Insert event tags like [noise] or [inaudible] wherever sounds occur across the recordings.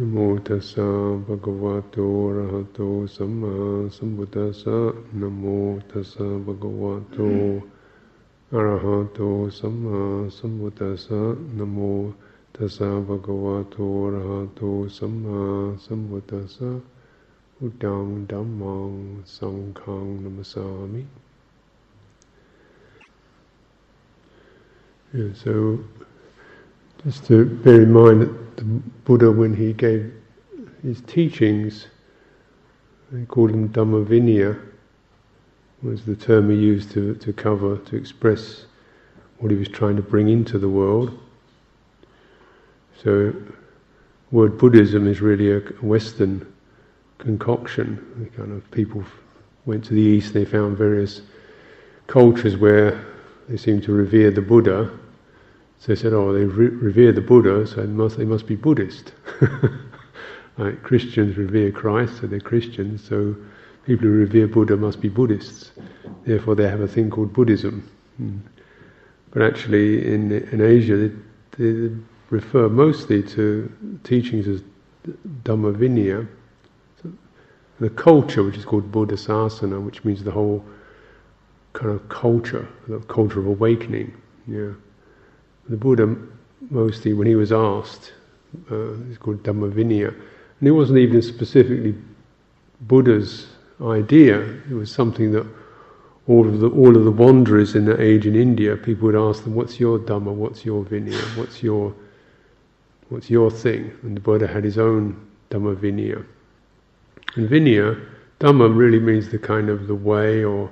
นโมตัสสะภะคะวะโตอะระหะโตสัมมาสัมพุทธัสสะนโมตัสสะภะคะวะโตอะระหะโตสัมมาสัมพุทธัสสะนโมตัสสะภะคะวะโตอะระหะโตสัมมาสัมพุทธัสสะพุทธังธัมมังสังฆังนัมสสามิ Yeah, so just to bear in mind that the Buddha, when he gave his teachings, they called them Dhamma Vinaya, was the term he used to, to cover, to express what he was trying to bring into the world. So, word Buddhism is really a Western concoction. The kind of people went to the East, they found various cultures where they seem to revere the Buddha. So they said, oh, they re- revere the Buddha, so they must, they must be Buddhist. [laughs] like Christians revere Christ, so they're Christians, so people who revere Buddha must be Buddhists. Therefore, they have a thing called Buddhism. Hmm. But actually, in, in Asia, they, they refer mostly to teachings as Dhamma Vinaya, the culture, which is called Buddha Sasana, which means the whole kind of culture, the culture of awakening. Yeah, the Buddha mostly, when he was asked, uh, it's called Dhamma Vinaya, and it wasn't even specifically Buddha's idea. It was something that all of the all of the wanderers in that age in India, people would ask them, "What's your Dhamma? What's your Vinaya? What's your what's your thing?" And the Buddha had his own Dhamma Vinaya. And Vinaya, Dhamma really means the kind of the way or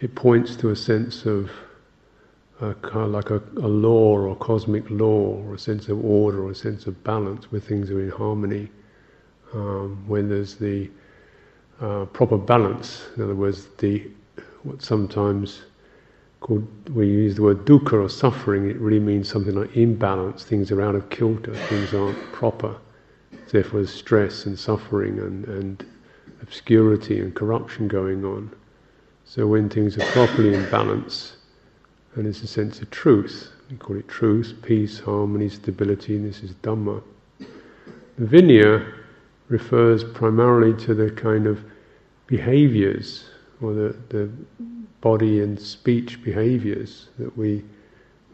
it points to a sense of uh, kind of like a, a, law or cosmic law or a sense of order or a sense of balance where things are in harmony. Um, when there's the uh, proper balance, in other words, the what sometimes called we use the word dukkha or suffering, it really means something like imbalance. Things are out of kilter. Things aren't proper. Therefore, there's stress and suffering and, and obscurity and corruption going on. So when things are properly in balance, and there's a sense of truth, we call it truth, peace, harmony, stability, and this is Dhamma. Vinaya refers primarily to the kind of behaviors or the, the body and speech behaviors that we,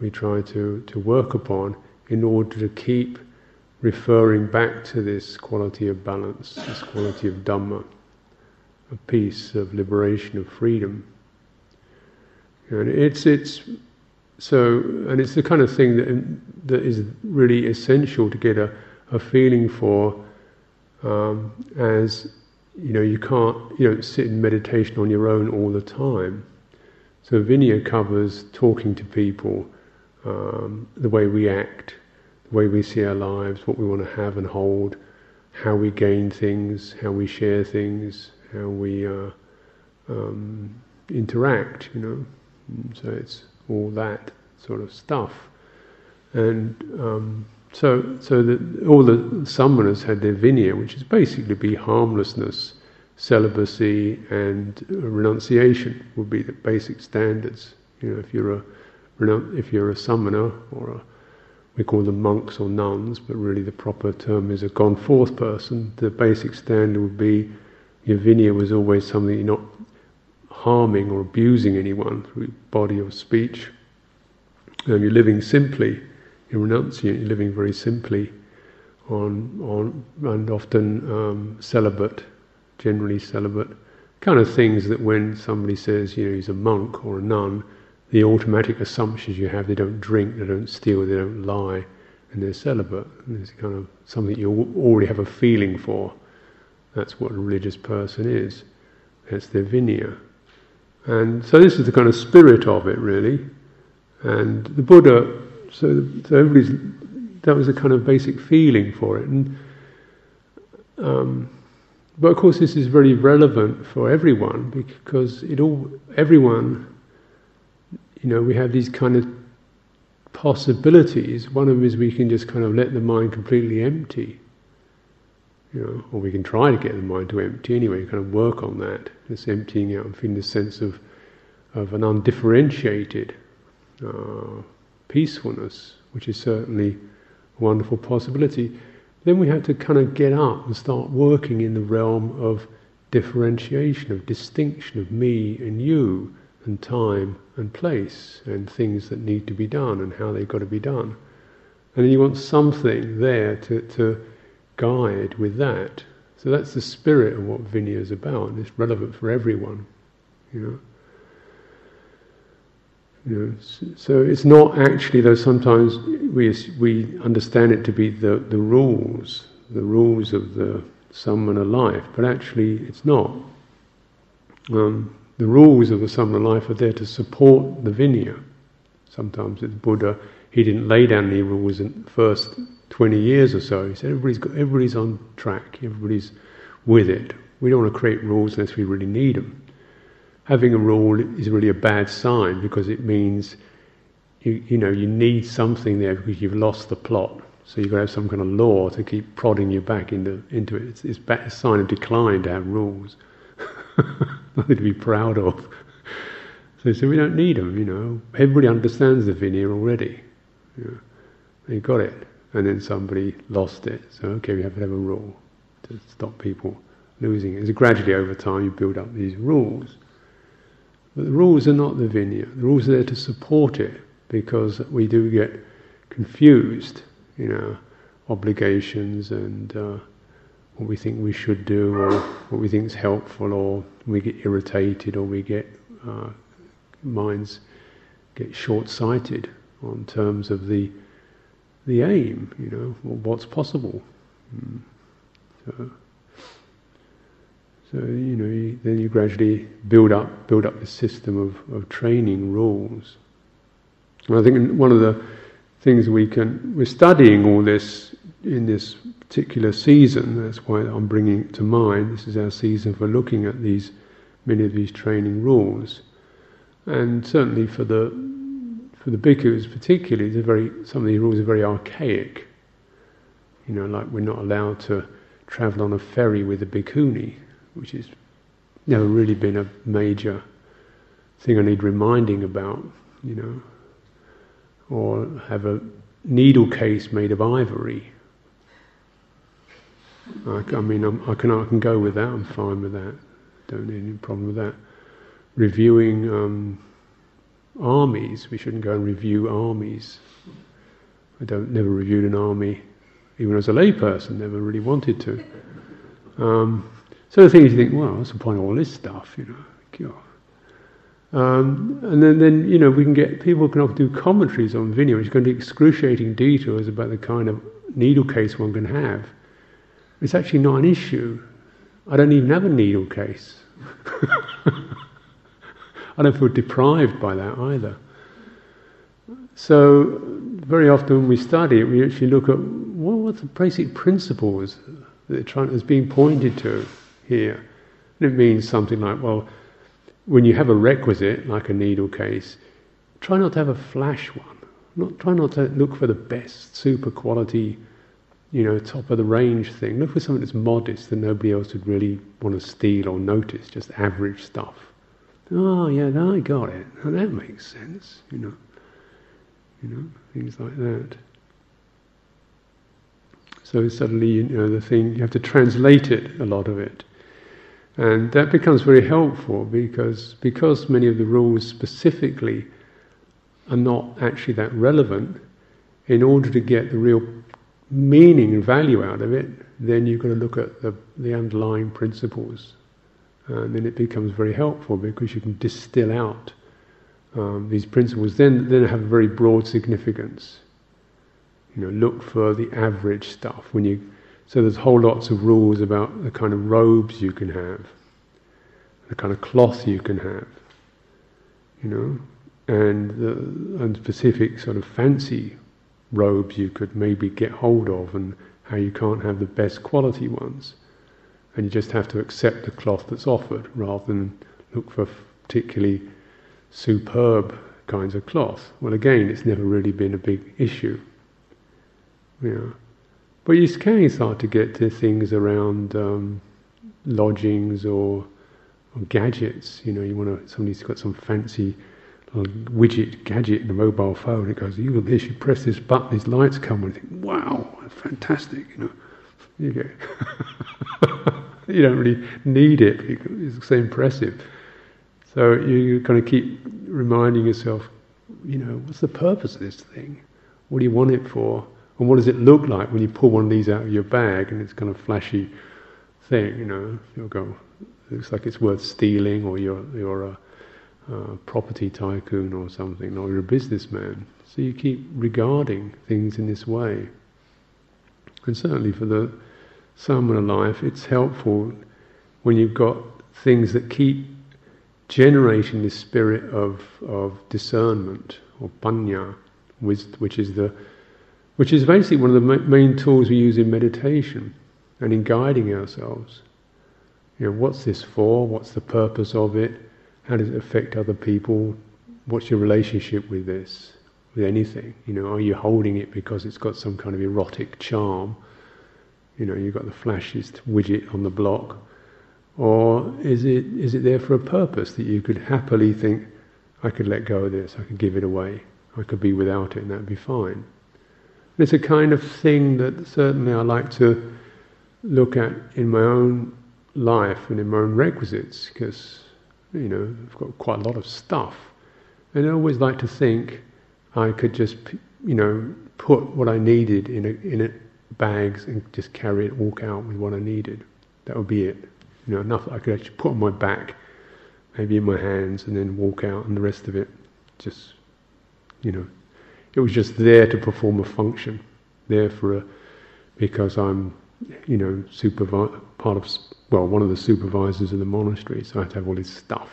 we try to, to work upon in order to keep referring back to this quality of balance, this quality of Dhamma of peace, of liberation, of freedom. And it's it's so, and it's the kind of thing that that is really essential to get a, a feeling for. Um, as you know, you can't you don't sit in meditation on your own all the time. So Vinaya covers talking to people, um, the way we act, the way we see our lives, what we want to have and hold, how we gain things, how we share things, how we uh, um, interact, you know. And so it's all that sort of stuff. And um, so, so that all the samanas had their vinaya, which is basically be harmlessness, celibacy, and renunciation would be the basic standards. You know, if you're a if you're a samana or a we call them monks or nuns, but really the proper term is a gone forth person. The basic standard would be your vinaya was always something you're not harming or abusing anyone through body or speech. And you're living simply, you're renunciant, you're living very simply on, on and often um, celibate, generally celibate. Kind of things that when somebody says, you know, he's a monk or a nun, the automatic assumptions you have, they don't drink, they don't steal, they don't lie, and they're celibate. And it's kind of something you already have a feeling for. That's what a religious person is. That's their vinaya. And so this is the kind of spirit of it, really. And the Buddha, so, so everybody's, that was a kind of basic feeling for it. And, um, but of course, this is very relevant for everyone because it all, everyone, you know, we have these kind of possibilities. One of them is we can just kind of let the mind completely empty you know, or we can try to get the mind to empty anyway, kind of work on that, this emptying out and feeling this sense of, of an undifferentiated uh, peacefulness, which is certainly a wonderful possibility. then we have to kind of get up and start working in the realm of differentiation, of distinction of me and you, and time and place, and things that need to be done and how they've got to be done. And then you want something there to, to guide with that. So that's the spirit of what Vinaya is about, and it's relevant for everyone, you know. You know, so it's not actually, though sometimes we, we understand it to be the, the rules, the rules of the samana life, but actually it's not. Um, the rules of the samana life are there to support the vinaya. Sometimes it's Buddha, he didn't lay down any rules in the first 20 years or so. He said everybody's, got, everybody's on track, everybody's with it. We don't want to create rules unless we really need them having a rule is really a bad sign because it means you, you know you need something there because you've lost the plot. So you've got to have some kind of law to keep prodding you back into into it. It's, it's a sign of decline to have rules, [laughs] nothing to be proud of. So, so we don't need them. You know, everybody understands the Vinaya already. You they got it, and then somebody lost it. So okay, we have to have a rule to stop people losing it. It's gradually over time you build up these rules. But the rules are not the vinaya. The rules are there to support it because we do get confused, you know, obligations and uh, what we think we should do or what we think is helpful or we get irritated or we get uh, minds get short-sighted on terms of the the aim, you know, what's possible. Mm. So, so you know, you, then you gradually build up build up the system of, of training rules. And I think one of the things we can we're studying all this in this particular season. That's why I'm bringing it to mind. This is our season for looking at these many of these training rules, and certainly for the for the bhikkhus particularly, very, some of these rules are very archaic. You know, like we're not allowed to travel on a ferry with a bhikkhuni which has never really been a major thing I need reminding about, you know, or have a needle case made of ivory. I, I mean, I'm, i can I can go with that. I'm fine with that. Don't need any problem with that. Reviewing um, armies, we shouldn't go and review armies. I don't never reviewed an army, even as a layperson. Never really wanted to. Um, so the thing is, you think, well, what's the point of all this stuff, you know? Um, and then, then, you know, we can get people can often do commentaries on Vinaya, which can be excruciating details about the kind of needle case one can have. It's actually not an issue. I don't even have a needle case. [laughs] I don't feel deprived by that either. So, very often when we study it, we actually look at what, what's the basic principles that trying, that's being pointed to here. And it means something like, well, when you have a requisite, like a needle case, try not to have a flash one. Not, try not to look for the best, super quality, you know, top of the range thing. Look for something that's modest that nobody else would really want to steal or notice, just average stuff. Oh, yeah, I got it. Now that makes sense, you know. You know, things like that. So suddenly, you know, the thing, you have to translate it, a lot of it. And that becomes very helpful because, because many of the rules specifically are not actually that relevant, in order to get the real meaning and value out of it, then you've got to look at the, the underlying principles. And then it becomes very helpful because you can distill out um, these principles, then, then have a very broad significance. You know, look for the average stuff when you so there's whole lots of rules about the kind of robes you can have, the kind of cloth you can have, you know, and the and specific sort of fancy robes you could maybe get hold of, and how you can't have the best quality ones, and you just have to accept the cloth that's offered rather than look for particularly superb kinds of cloth. Well, again, it's never really been a big issue. Know. But you can start to get to things around um, lodgings or, or, gadgets. You know, you want to somebody's got some fancy widget gadget in a mobile phone. It goes, you this, you press this button, these lights come on. You think, wow, fantastic. You know, You get [laughs] you don't really need it. It's so impressive. So you kind of keep reminding yourself, you know, what's the purpose of this thing? What do you want it for? And what does it look like when you pull one of these out of your bag and it's kind of flashy thing, you know? You'll go, looks like it's worth stealing, or you're you're a, a property tycoon or something, or you're a businessman. So you keep regarding things in this way. And certainly for the samana life, it's helpful when you've got things that keep generating this spirit of, of discernment or panya, which is the which is basically one of the main tools we use in meditation and in guiding ourselves. You know, what's this for? What's the purpose of it? How does it affect other people? What's your relationship with this? With anything? You know, are you holding it because it's got some kind of erotic charm? You know, you've got the flashiest widget on the block, or is it is it there for a purpose that you could happily think, I could let go of this, I could give it away, I could be without it, and that'd be fine. It's a kind of thing that certainly I like to look at in my own life and in my own requisites, because you know I've got quite a lot of stuff, and I always like to think I could just you know put what I needed in a, in a bags and just carry it, walk out with what I needed. That would be it. You know, enough that I could actually put on my back, maybe in my hands, and then walk out, and the rest of it just, you know, it was just there to perform a function, there for a, because I'm, you know, supervi- part of, well, one of the supervisors of the monastery, so I had to have all this stuff.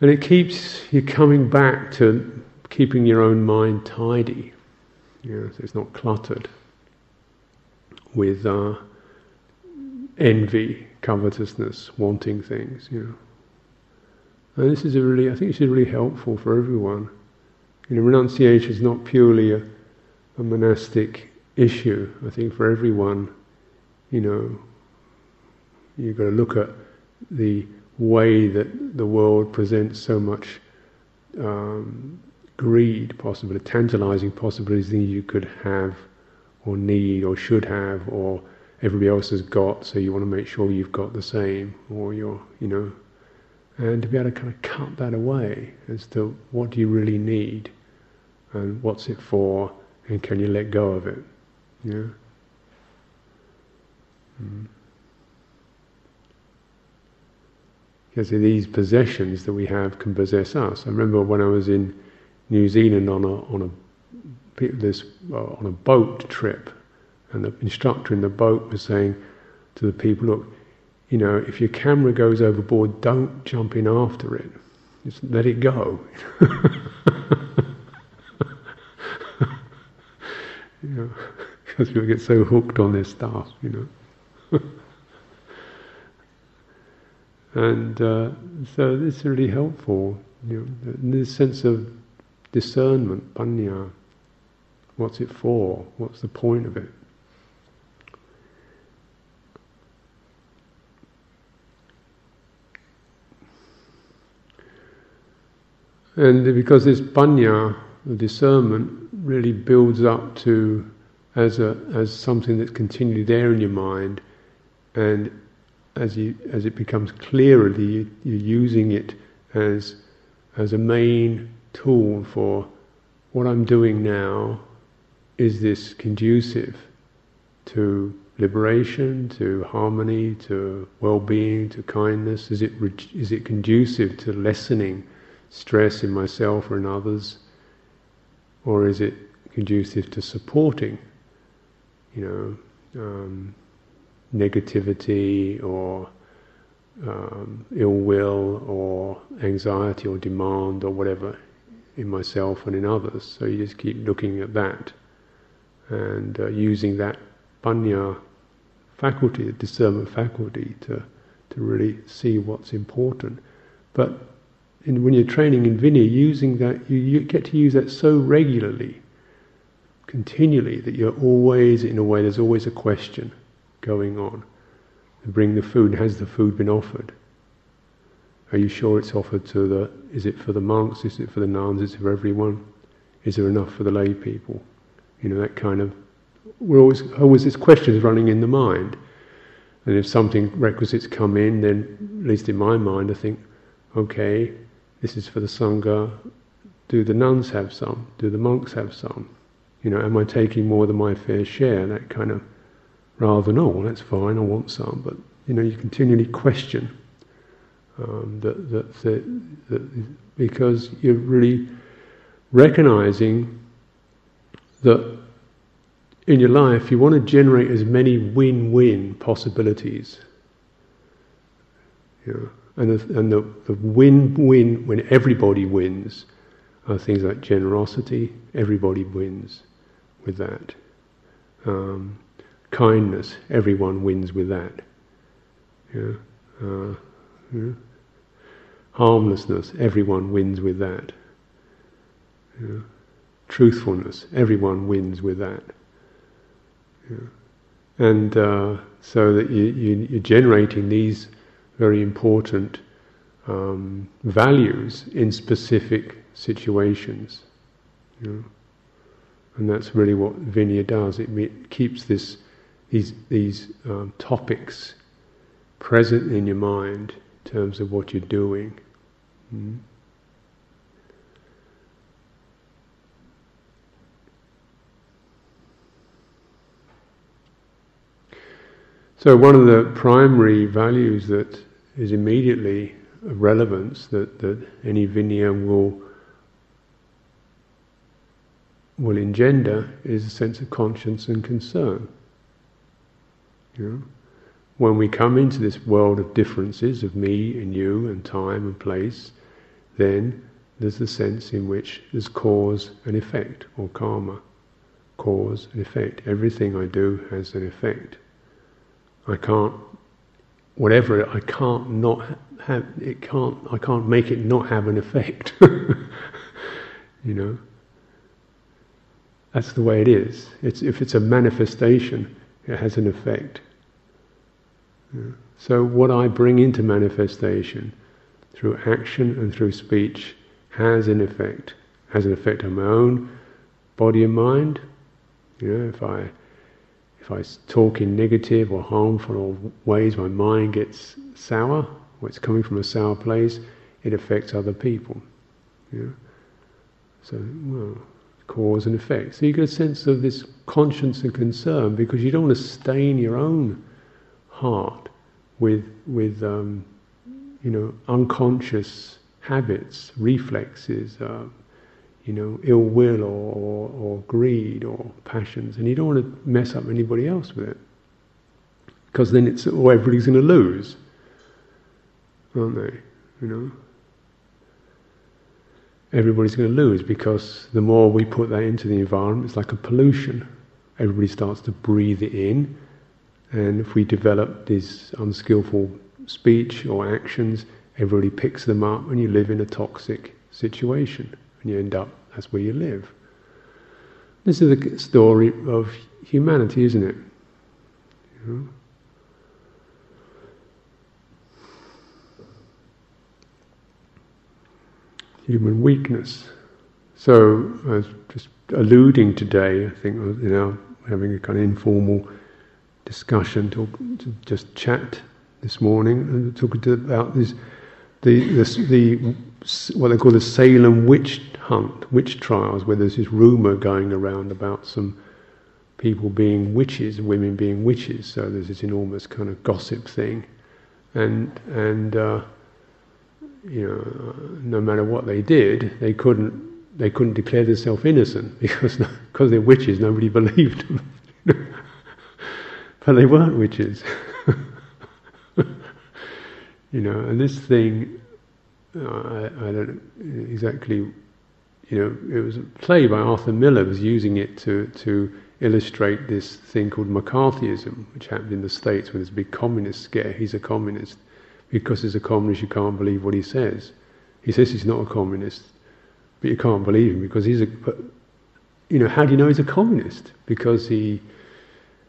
And it keeps you coming back to keeping your own mind tidy, know, so it's not cluttered with uh, envy, covetousness, wanting things, you know. And this is a really, I think this is really helpful for everyone. You know, renunciation is not purely a, a monastic issue. I think for everyone, you know, you've got to look at the way that the world presents so much um, greed, possibly tantalizing possibilities, things you could have or need or should have or everybody else has got, so you want to make sure you've got the same, or you're, you know, and to be able to kind of cut that away as to what do you really need, and what's it for, and can you let go of it, yeah. Mm. Because these possessions that we have can possess us. I remember when I was in New Zealand on a on a this uh, on a boat trip, and the instructor in the boat was saying to the people, "Look, you know, if your camera goes overboard, don't jump in after it. Just let it go." [laughs] you know, because people get so hooked on their stuff, you know. [laughs] and uh, so it's really helpful, you know, this sense of discernment, panya. What's it for? What's the point of it? And because this panya, the discernment, really builds up to as a as something that's continually there in your mind, and as you as it becomes clearer, you, you're using it as as a main tool for what I'm doing now. Is this conducive to liberation, to harmony, to well-being, to kindness? Is it is it conducive to lessening stress in myself or in others, or is it conducive to supporting, you know, um, negativity or um, ill will or anxiety or demand or whatever in myself and in others. So you just keep looking at that and uh, using that panya faculty, the discernment faculty, to to really see what's important. But in, when you're training in Vinaya, using that, you, you get to use that so regularly, continually, that you're always, in a way, there's always a question going on. Bring the food. Has the food been offered? Are you sure it's offered to the? Is it for the monks? Is it for the nuns? Is it for everyone? Is there enough for the lay people? You know that kind of we're always always this questions running in the mind, and if something requisites come in, then at least in my mind, I think, okay, this is for the sangha. Do the nuns have some? Do the monks have some? You know, am I taking more than my fair share? That kind of, rather than oh, well, that's fine, I want some. But you know, you continually question um, that, that, that, that because you're really recognizing that in your life you want to generate as many win-win possibilities. You know, and the, and the, the win-win when everybody wins are things like generosity. Everybody wins with that. Um, kindness. Everyone wins with that. Yeah. Uh, yeah. Harmlessness. Everyone wins with that. Yeah. Truthfulness. Everyone wins with that. Yeah. And uh, so that you, you, you're generating these very important um, values in specific situations. You know? And that's really what Vinaya does. It, it keeps this, these, these um, topics present in your mind in terms of what you're doing. Mm. So, one of the primary values that is immediately of relevance that, that any vinaya will will engender is a sense of conscience and concern. You know? When we come into this world of differences, of me and you and time and place, then there's the sense in which there's cause and effect, or karma. Cause and effect. Everything I do has an effect. I can't, whatever I can't not have, it can't, I can't make it not have an effect. [laughs] you know? That's the way it is. It's, if it's a manifestation, it has an effect. Yeah. So, what I bring into manifestation through action and through speech has an effect. Has an effect on my own body and mind. You know, if I if I talk in negative or harmful ways, my mind gets sour, or it's coming from a sour place, it affects other people. Yeah. So, well, cause and effect. So you get a sense of this conscience and concern because you don't want to stain your own heart with with um, you know unconscious habits, reflexes, uh, you know, ill will or, or, or, greed or passions, and you don't want to mess up anybody else with it because then it's or everybody's going to lose, aren't they? You know everybody's going to lose because the more we put that into the environment, it's like a pollution. Everybody starts to breathe it in, and if we develop this unskillful speech or actions, everybody picks them up, and you live in a toxic situation, and you end up that's where you live. This is the story of humanity, isn't it? You know? human weakness. So I was just alluding today, I think, you know, having a kind of informal discussion, talk, to just chat this morning, and talking about this, the, this, the what they call the Salem witch hunt, witch trials, where there's this rumor going around about some people being witches, women being witches. So there's this enormous kind of gossip thing, and and uh, you know, no matter what they did, they couldn't they couldn't declare themselves innocent [laughs] because because they're witches. Nobody believed them, [laughs] but they weren't witches. [laughs] you know, and this thing, uh, I, I, don't know exactly. You know, it was a play by Arthur Miller was using it to to illustrate this thing called McCarthyism, which happened in the States when a big communist scare. He's a communist because he's a communist, you can't believe what he says. He says he's not a communist, but you can't believe him because he's a. But, you know, how do you know he's a communist? Because he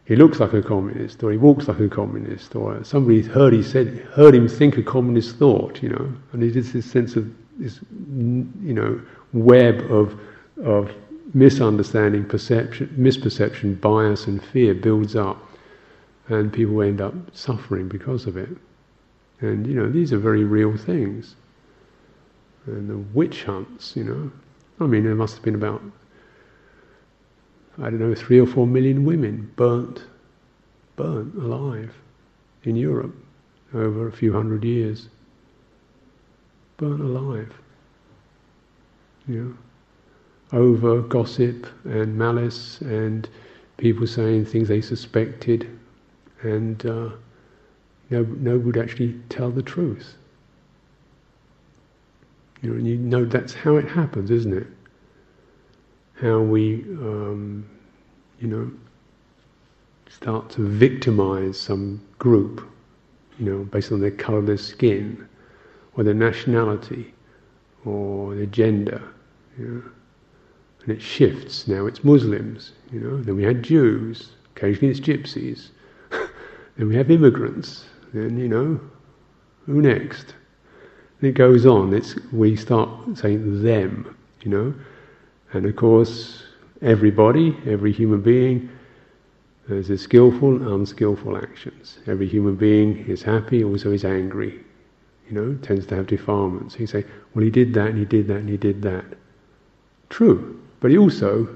he looks like a communist, or he walks like a communist, or somebody heard he said heard him think a communist thought. You know, and it is this sense of this, you know, web of of misunderstanding, perception, misperception, bias, and fear builds up, and people end up suffering because of it. And you know, these are very real things. And the witch hunts, you know, I mean, there must have been about, I don't know, three or four million women burnt, burnt alive in Europe over a few hundred years. Burnt alive. You know over gossip and malice and people saying things they suspected, and uh, no, nobody would actually tell the truth. You know, and you know that's how it happens, isn't it? How we, um, you know, start to victimize some group, you know, based on their colour of their skin, or their nationality, or their gender. You know and it shifts. Now it's Muslims, you know. Then we had Jews. Occasionally it's Gypsies. [laughs] then we have immigrants. Then you know, who next? And it goes on. It's we start saying them, you know, and of course everybody, every human being. There's a skillful, and unskillful actions. Every human being is happy, also is angry. You know, tends to have defilements. You say, well, he did that, and he did that, and he did that. True, but he also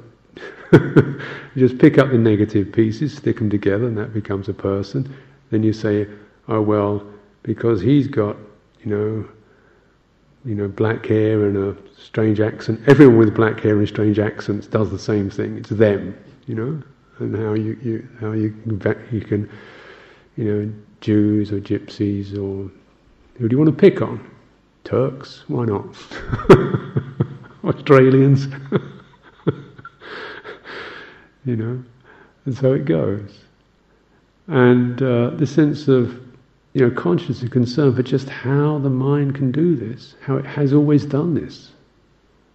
[laughs] just pick up the negative pieces, stick them together, and that becomes a person. Then you say, oh well, because he's got, you know, you know, black hair and a strange accent. Everyone with black hair and strange accents does the same thing. It's them, you know, and how you, you how you you can, you know, Jews or gypsies or who do you want to pick on? Turks? Why not? [laughs] Australians? [laughs] you know, and so it goes. And uh, the sense of, you know, conscious and concern for just how the mind can do this, how it has always done this.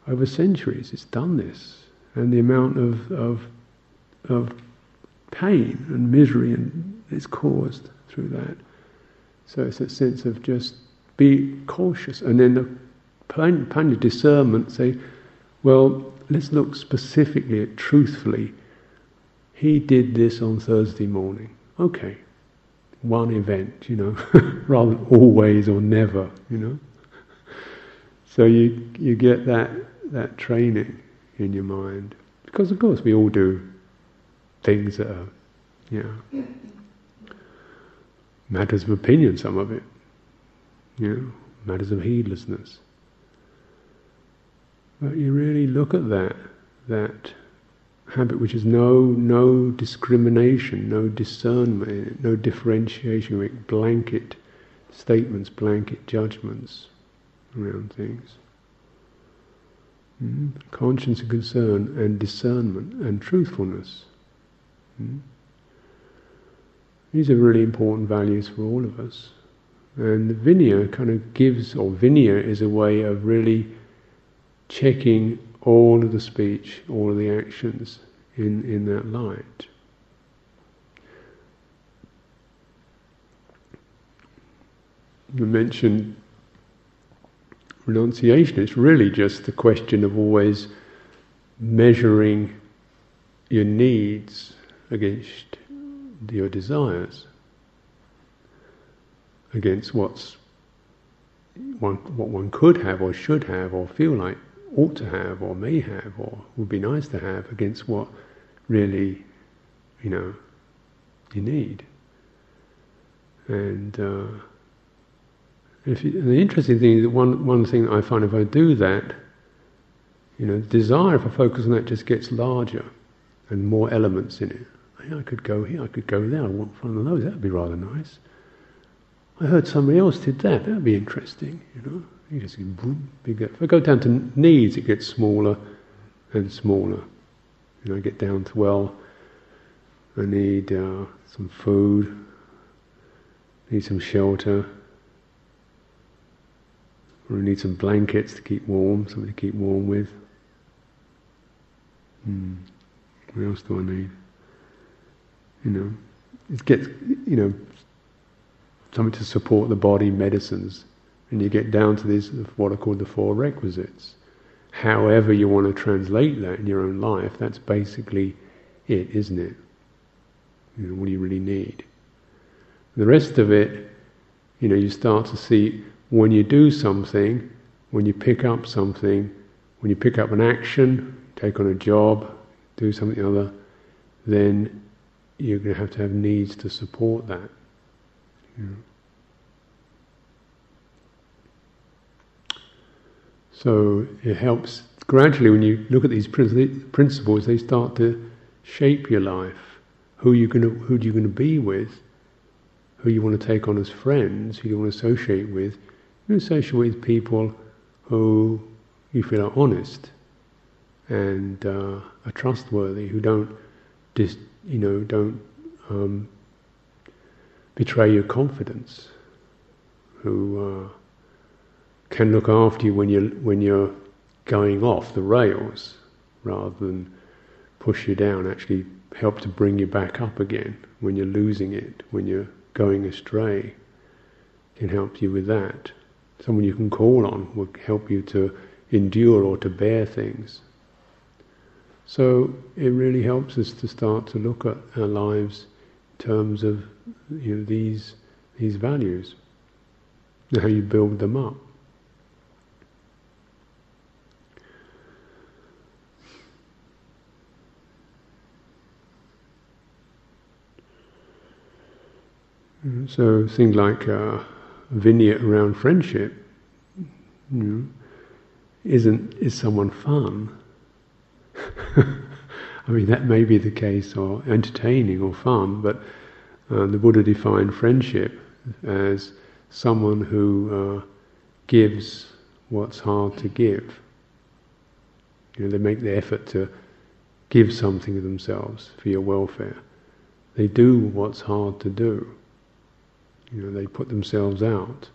Over centuries, it's done this. And the amount of, of, of pain and misery and it's caused through that. So it's a sense of just be cautious. And then the Panya discernment say, well, let's look specifically at truthfully he did this on Thursday morning. Okay, one event, you know, [laughs] rather than always or never, you know. So you you get that that training in your mind because of course we all do things that are, you know, matters of opinion. Some of it, you know, matters of heedlessness. But you really look at that that habit which is no no discrimination, no discernment, no differentiation, make blanket statements, blanket judgments around things. Mm? Conscience and concern and discernment and truthfulness. Mm? These are really important values for all of us. And the Vinaya kind of gives, or Vinaya is a way of really checking all of the speech, all of the actions in, in that light. You mentioned renunciation, it's really just the question of always measuring your needs against your desires, against what's one, what one could have or should have or feel like ought to have or may have or would be nice to have against what really, you know, you need. And, uh, if you, the interesting thing is that one, one thing that I find if I do that, you know, desire, I focus on that, just gets larger and more elements in it. I could go here, I could go there, I want one of those, that would be rather nice. I heard somebody else did that, that would be interesting, you know. You just bigger. If I go down to needs, it gets smaller and smaller. Know, I get down to well, I need uh, some food, need some shelter, or I need some blankets to keep warm, something to keep warm with. Hmm. What else do I need? You know, it gets, you know, something to support the body, medicines, and you get down to these, what are called the four requisites. however you want to translate that in your own life, that's basically it, isn't it? You know, what do you really need? The rest of it, you know, you start to see when you do something, when you pick up something, when you pick up an action, take on a job, do something other, then you're going to have to have needs to support that. You know. So it helps gradually when you look at these principles, they start to shape your life. Who you going who you going to be with, who you want to take on as friends, who you want to associate with. You associate with people who you feel are honest and uh, are trustworthy, who don't, dis, you know, don't um, betray your confidence, who uh, can look after you when you when you're going off the rails, rather than push you down. Actually, help to bring you back up again when you're losing it, when you're going astray. Can help you with that. Someone you can call on will help you to endure or to bear things. So it really helps us to start to look at our lives in terms of you know, these these values how you build them up. So things like uh, vignette around friendship, you know, isn't is someone fun? [laughs] I mean, that may be the case, or entertaining or fun, but uh, the Buddha defined friendship as someone who uh, gives what's hard to give. You know, they make the effort to give something of themselves for your welfare. They do what's hard to do. You know, they put themselves out.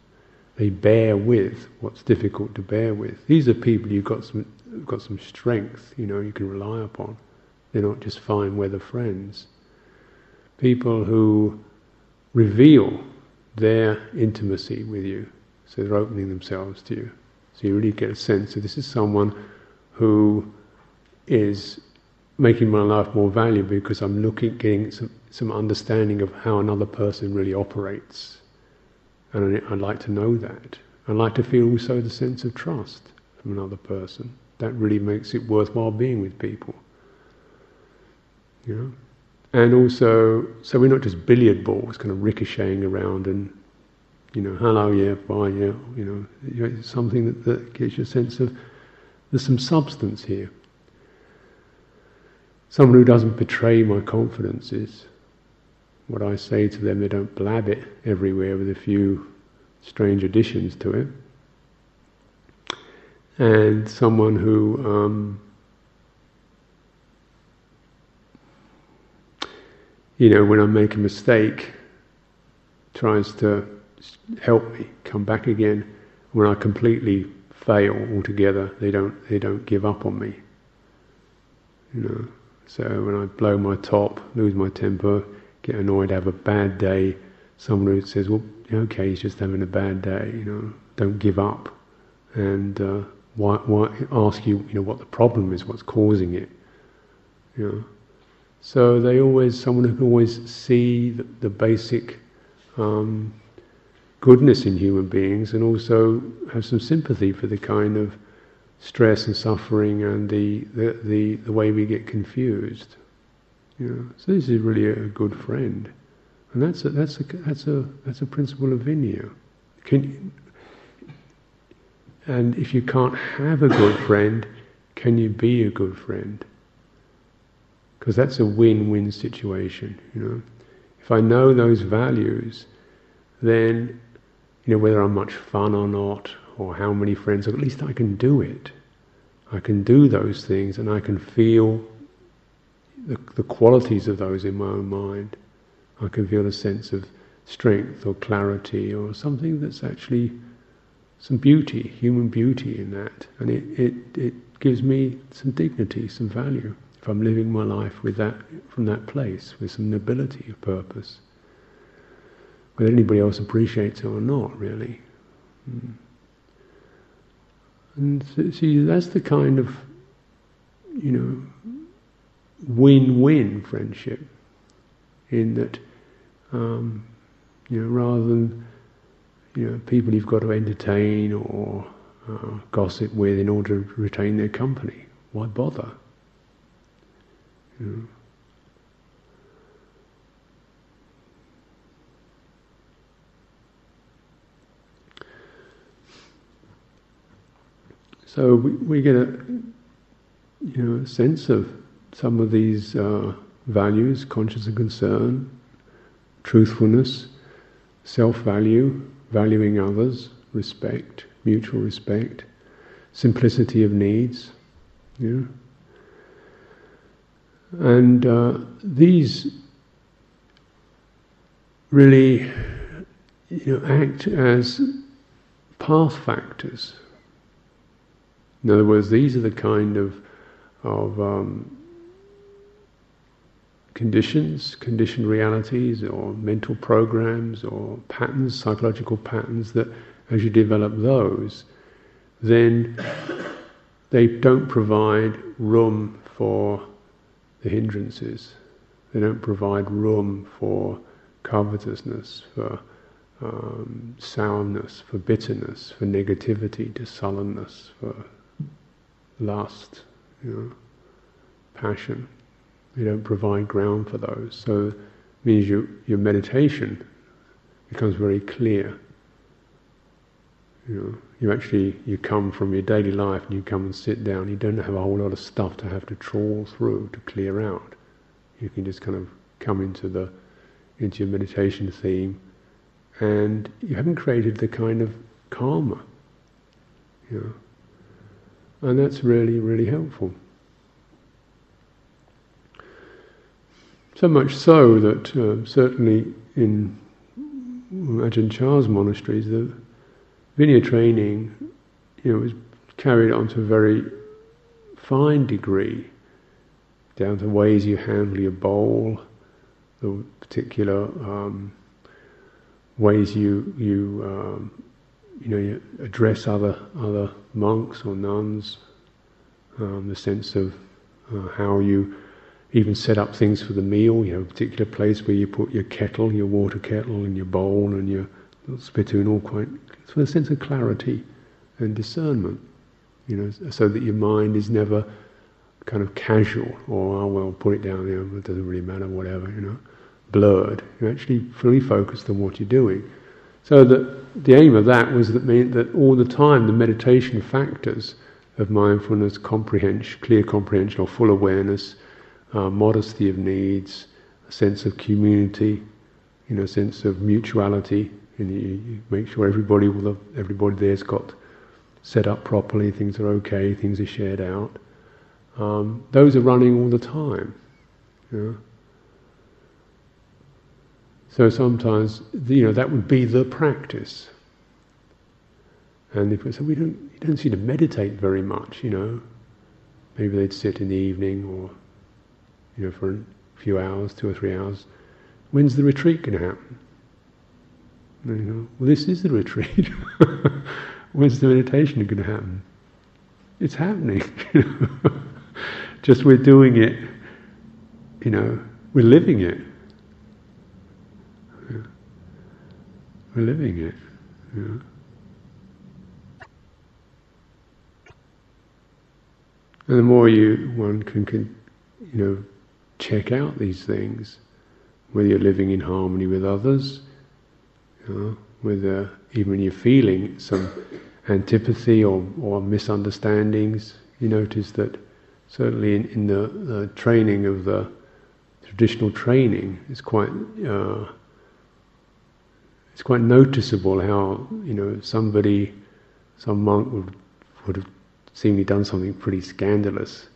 They bear with what's difficult to bear with. These are people you've got some got some strength, you know, you can rely upon. They're not just fine weather friends. People who reveal their intimacy with you, so they're opening themselves to you. So you really get a sense that this is someone who is making my life more valuable because I'm looking, getting some, some understanding of how another person really operates. And I'd like to know that. I'd like to feel also the sense of trust from another person that really makes it worthwhile being with people. You know? And also, so we're not just billiard balls kind of ricocheting around and, you know, hello, yeah, bye, yeah, you know, it's something that, that gives you a sense of there's some substance here. Someone who doesn't betray my confidences. What I say to them, they don't blab it everywhere with a few strange additions to it. And someone who um, you know when I make a mistake tries to help me come back again. When I completely fail altogether they don't they don't give up on me. You know so when I blow my top lose my temper get annoyed have a bad day someone who says well okay he's just having a bad day you know don't give up and uh, why, why ask you, you know, what the problem is, what's causing it. You know? So they always, someone who can always see the, the basic um, goodness in human beings and also have some sympathy for the kind of stress and suffering and the, the, the, the way we get confused. You know? So this is really a, good friend. And that's a, that's a, that's a, that's a principle of Vinaya. Can, and if you can't have a good friend, can you be a good friend? Because that's a win-win situation, you know. If I know those values, then you know whether I'm much fun or not, or how many friends, at least I can do it. I can do those things, and I can feel the, the qualities of those in my own mind. I can feel a sense of strength or clarity or something that's actually some beauty, human beauty in that, and it, it, it gives me some dignity, some value if I'm living my life with that from that place, with some nobility of purpose. Whether anybody else appreciates it or not, really. Mm. And see, that's the kind of, you know, win-win friendship. In that, um, you know, rather than you know people you've got to entertain or uh, gossip with in order to retain their company, why bother? You know? So we, we get a you know a sense of some of these uh, values: conscious and concern, truthfulness, self-value, valuing others, respect, mutual respect, simplicity of needs. Yeah. And uh, these really you know, act as path factors in other words, these are the kind of of um, conditions, conditioned realities, or mental programs, or patterns, psychological patterns that, as you develop those, then they don't provide room for the hindrances. They don't provide room for covetousness, for um, sourness, for bitterness, for negativity, to sullenness, for lust, you know, passion. They don't provide ground for those. So it means you, your meditation becomes very clear. You know, you actually you come from your daily life and you come and sit down. You don't have a whole lot of stuff to have to trawl through to clear out. You can just kind of come into the into your meditation theme, and you haven't created the kind of karma. You know, and that's really, really helpful. So much so that uh, certainly in Ajahn Chah's monasteries, the Vinaya training you know, was carried on to a very fine degree, down to ways you handle your bowl, the particular um, ways you you um, you know, you address other other monks or nuns, um, the sense of uh, how you even set up things for the meal. You have a particular place where you put your kettle, your water kettle, and your bowl, and your spittoon, all quite for a sense of clarity and discernment. You know, so that your mind is never kind of casual or oh well, put it down there. It doesn't really matter, whatever. You know, blurred. You're actually fully focused on what you're doing. So that the aim of that was that meant that all the time the meditation factors of mindfulness, comprehension, clear comprehension or full awareness, uh, modesty of needs, a sense of community, you know, a sense of mutuality, and you, you make sure everybody will have, everybody there's got set up properly, things are okay, things are shared out. Um, those are running all the time. You know? So sometimes, you know, that would be the practice. And if we say we don't, you don't seem to meditate very much, you know, maybe they'd sit in the evening or, you know, for a few hours, two or three hours. When's the retreat going to happen? You know, well, this is the retreat. [laughs] When's the meditation going to happen? It's happening. [laughs] Just we're doing it, you know, we're living it. We're living it. And the more you one can, can, you know, check out these things, whether you're living in harmony with others, you know, whether even you're feeling some antipathy or, or misunderstandings, you notice that certainly in, in the, the training of the traditional training, it's quite uh, it's quite noticeable how you know somebody, some monk would would have seemingly done something pretty scandalous,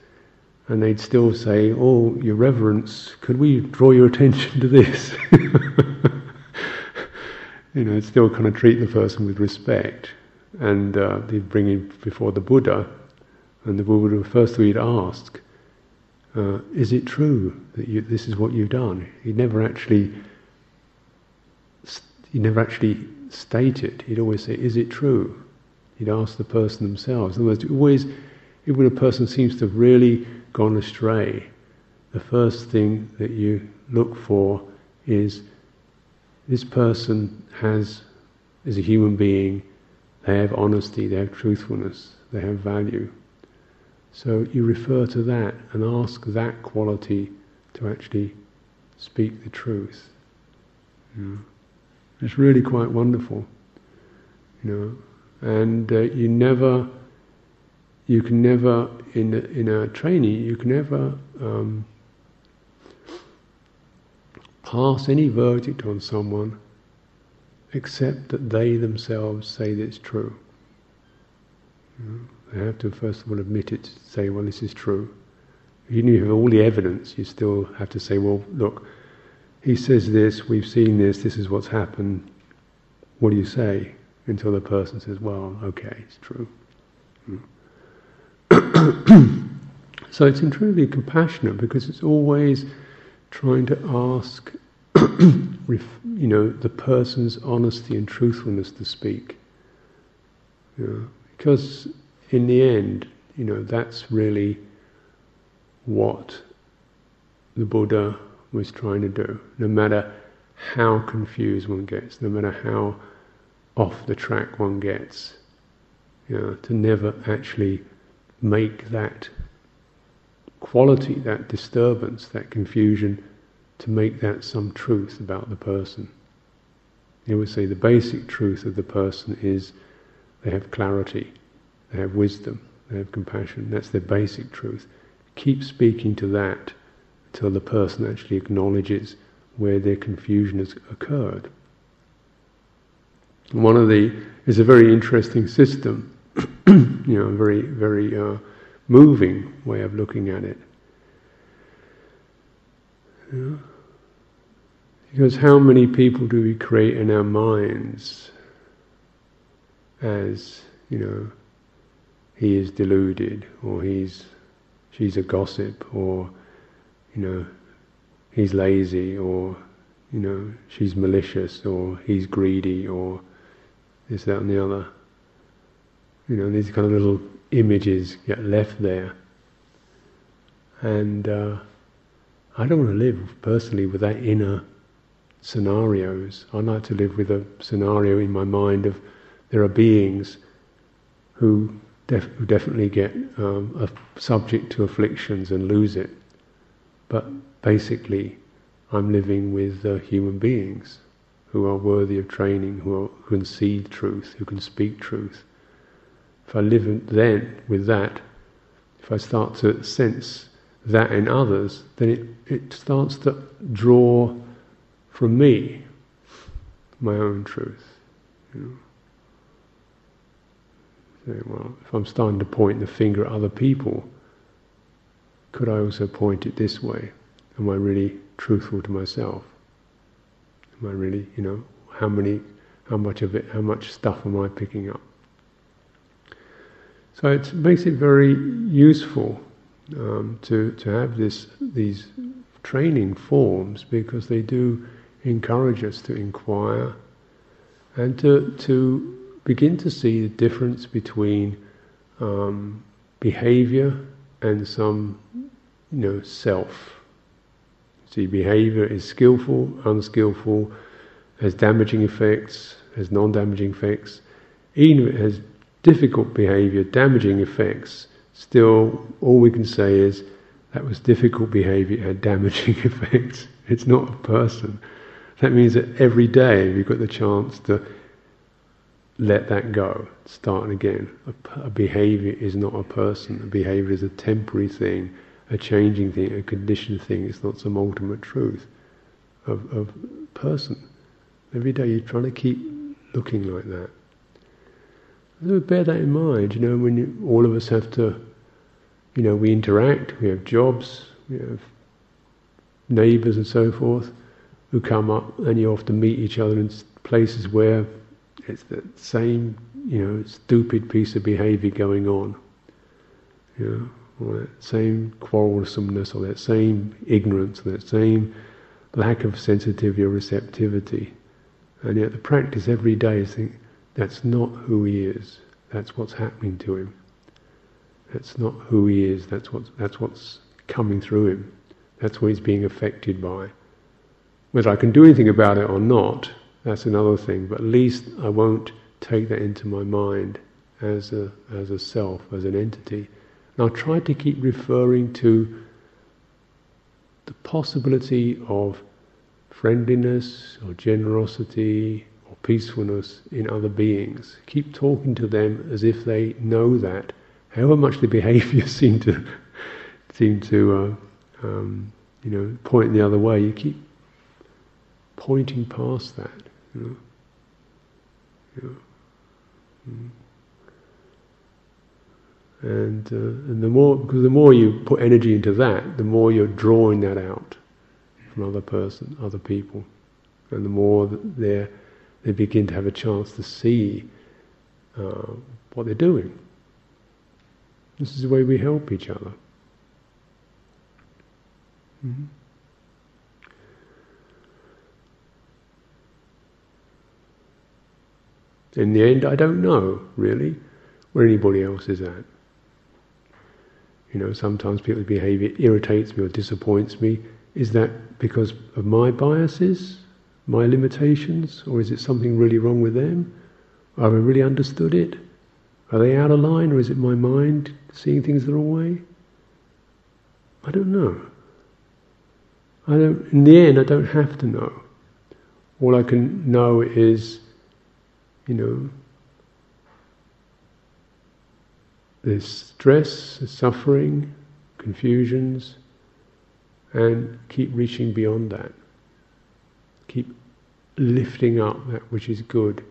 and they'd still say, "Oh, Your Reverence, could we draw your attention to this?" [laughs] you know, still kind of treat the person with respect, and uh, they'd bring him before the Buddha, and the Buddha would first he'd ask, uh, "Is it true that you, this is what you've done?" He'd never actually he never actually state it. He'd always say, "Is it true?" He'd ask the person themselves. In other words, always, even when a person seems to really gone astray, the first thing that you look for is this person has, is a human being, they have honesty, they have truthfulness, they have value. So you refer to that and ask that quality to actually speak the truth. Know. It's really quite wonderful. You know, and uh, you never, you can never in a, in a training, you can never um, pass any verdict on someone except that they themselves say that it's true. They have to first of all admit it, say, well, this is true. Even if you have all the evidence, you still have to say, well, look, he says this, we've seen this, this is what's happened, what do you say? Until the person says, well, okay, it's true. Hmm. [coughs] so it's truly compassionate because it's always trying to ask, [coughs] you know, the person's honesty and truthfulness to speak. You know, because in the end, you know, that's really what the Buddha was trying to do. No matter how confused one gets, no matter how off the track one gets, you know, to never actually make that quality, that disturbance, that confusion, to make that some truth about the person. He would say the basic truth of the person is they have clarity, they have wisdom, they have compassion. That's their basic truth. Keep speaking to that till the person actually acknowledges where their confusion has occurred. One of the is a very interesting system, [clears throat] you know, a very very uh, moving way of looking at it. Because how many people do we create in our minds as, you know, he is deluded, or he's, she's a gossip, or, you know, he's lazy, or, you know, she's malicious, or he's greedy, or this, that, and the other. You know, these kind of little images get left there. And uh, I don't want to live personally with that inner scenarios. I like to live with a scenario in my mind of there are beings who, def- who definitely get um, subject to afflictions and lose it. But basically, I'm living with uh, human beings who are worthy of training, who, are, who can see truth, who can speak truth. If I live then with that, if I start to sense that in others, then it, it starts to draw from me my own truth. You know. Saying, well, if I'm starting to point the finger at other people, could I also point it this way? Am I really truthful to myself? Am I really, you know, how many, how much of it, how much stuff am I picking up? So it makes it very useful um, to to have this these training forms because they do encourage us to inquire and to to begin to see the difference between um, behavior and some you know self. See, behavior is skillful, unskillful, has damaging effects, has non-damaging effects. Even has difficult behavior, damaging effects, still all we can say is that was difficult behavior, had damaging [laughs] effects. It's not a person. That means that every day we've got the chance to let that go, start again. A, a behavior is not a person. A behavior is a temporary thing, a changing thing, a conditioned thing. It's not some ultimate truth of, of person. Every day you're trying to keep looking like that. So bear that in mind, you know, when you, all of us have to, you know, we interact, we have jobs, we have neighbours and so forth who come up and you often meet each other in places where it's the same, you know, stupid piece of behaviour going on. You know, or that same quarrelsomeness or that same ignorance, or that same lack of sensitivity or receptivity. And yet the practice every day is think, that's not who he is. that's what's happening to him. That's not who he is. That's what's that's what's coming through him. That's what he's being affected by. Whether I can do anything about it or not, that's another thing. But at least I won't take that into my mind as a as a self, as an entity. And I'll try to keep referring to the possibility of friendliness or generosity or peacefulness in other beings. Keep talking to them as if they know that, however much the [laughs] behaviour seem to seem to uh, um, you know point the other way. You keep pointing past that. You know. You know. Mm. And, uh, and the more, because the more you put energy into that, the more you're drawing that out from other person, other people, and the more they they begin to have a chance to see uh, what they're doing. This is the way we help each other. Mm-hmm. In the end, I don't know really where anybody else is at. You know, sometimes people's behaviour irritates me or disappoints me. Is that because of my biases, my limitations, or is it something really wrong with them? Have I really understood it? Are they out of line, or is it my mind seeing things the wrong way? I don't know. I don't. In the end, I don't have to know. All I can know is, you know, there's stress, there's suffering, confusions, and keep reaching beyond that. Keep lifting up that which is good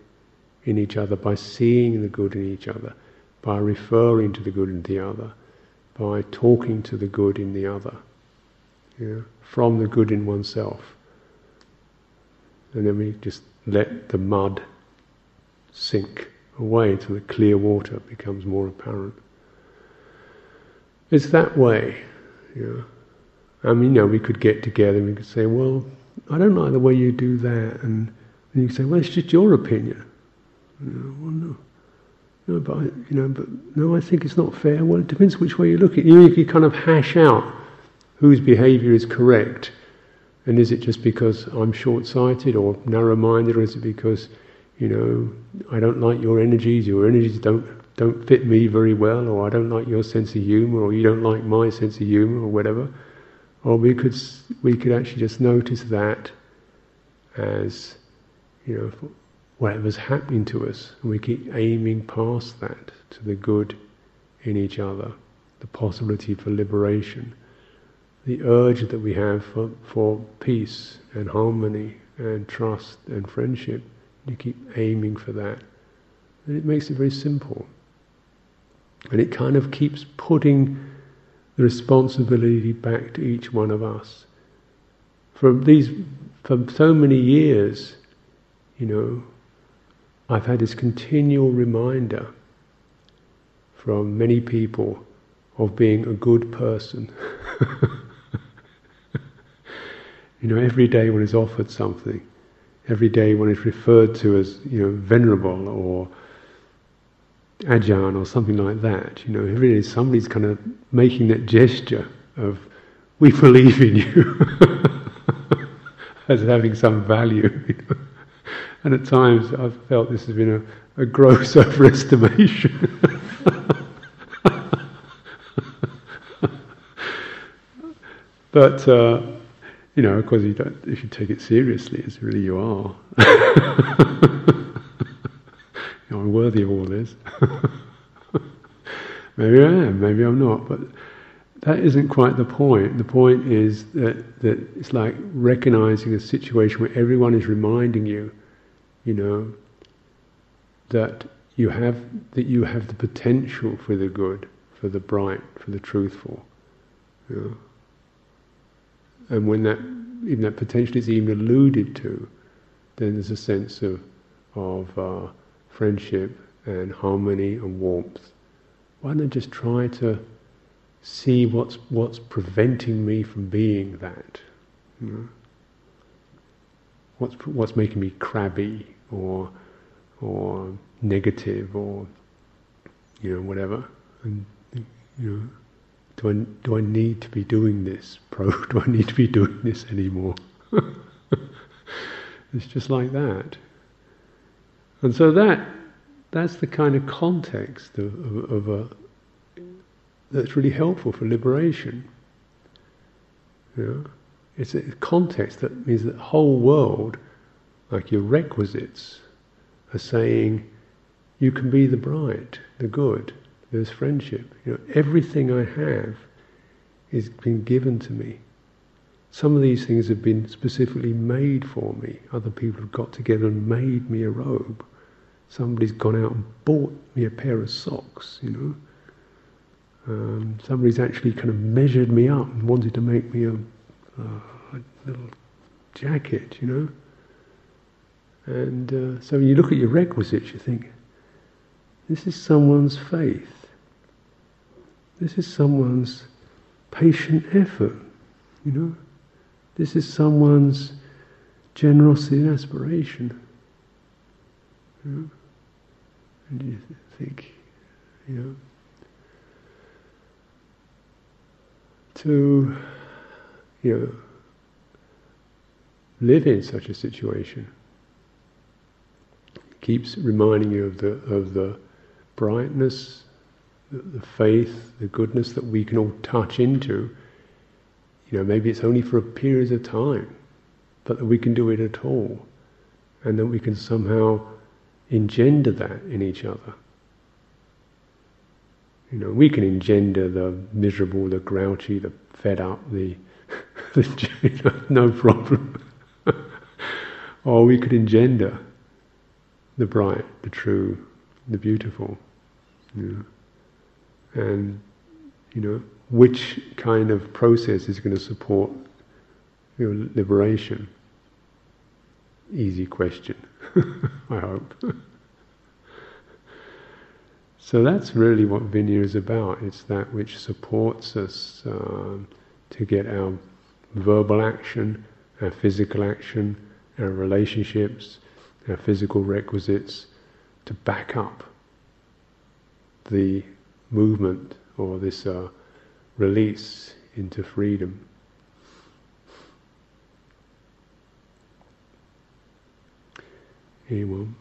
in each other by seeing the good in each other, by referring to the good in the other, by talking to the good in the other, you know, from the good in oneself. And then we just let the mud sink away until the clear water becomes more apparent. It's that way, you know. I mean, you know, we could get together and we could say, well, I don't like the way you do that. And, and you say, well, it's just your opinion. You know, well, no. No, but I, you know, but no, I think it's not fair. Well, it depends which way you look at it. You know, you kind of hash out whose behaviour is correct, and is it just because I'm short-sighted or narrow-minded, or is it because, you know, I don't like your energies, your energies don't don't fit me very well, or I don't like your sense of humour, or you don't like my sense of humour, or whatever. Or we could we could actually just notice that as you know whatever's happening to us, and we keep aiming past that to the good in each other, the possibility for liberation, the urge that we have for, for peace and harmony and trust and friendship. You keep aiming for that, and it makes it very simple. And it kind of keeps putting the responsibility back to each one of us. For these, for so many years, you know, I've had this continual reminder from many people of being a good person. [laughs] you know, every day when it's offered something, every day when it's referred to as, you know, venerable or Ajahn or something like that. You know, really somebody's kind of making that gesture of, we believe in you, [laughs] as having some value. [laughs] And at times I've felt this has been a, a gross [laughs] overestimation. but, uh, you know, of course, you don't, if you take it seriously, it's really you are. I'm worthy of all this. [laughs] maybe I am, maybe I'm not, but that isn't quite the point. The point is that, that it's like recognizing a situation where everyone is reminding you, you know, that you have that you have the potential for the good, for the bright, for the truthful. You know? And when that even that potential is even alluded to, then there's a sense of of uh, friendship and harmony and warmth. Why don't I just try to see what's what's preventing me from being that? You know? What's what's making me crabby or or negative or you know, whatever. And you know, do I do I need to be doing this, pro? [laughs] Do I need to be doing this anymore? [laughs] it's just like that. And so that that's the kind of context of, of, of a that's really helpful for liberation. You know? It's a context that means that the whole world, like your requisites, are saying, you can be the bright, the good, there's friendship. You know, everything I have is been given to me. Some of these things have been specifically made for me. Other people have got together and made me a robe. Somebody's gone out and bought me a pair of socks, you know. Um, somebody's actually kind of measured me up and wanted to make me a, a little jacket, you know. And uh, so when you look at your requisites, you think, this is someone's faith. This is someone's patient effort, you know. This is someone's generosity and aspiration. Know? And you think, you know, to, you know, live in such a situation keeps reminding you of the of the brightness, the, the faith, the goodness that we can all touch into. You know, maybe it's only for a period of time, but that we can do it at all, and that we can somehow engender that in each other. You know, we can engender the miserable, the grouchy, the fed up, the, [laughs] the no problem. [laughs] or we could engender the bright, the true, the beautiful. You know. And, you know, which kind of process is going to support your liberation? Easy question, [laughs] I hope. [laughs] so that's really what Vinaya is about. It's that which supports us um, to get our verbal action, our physical action, our relationships, our physical requisites to back up the movement or this uh, release into freedom. Anyone?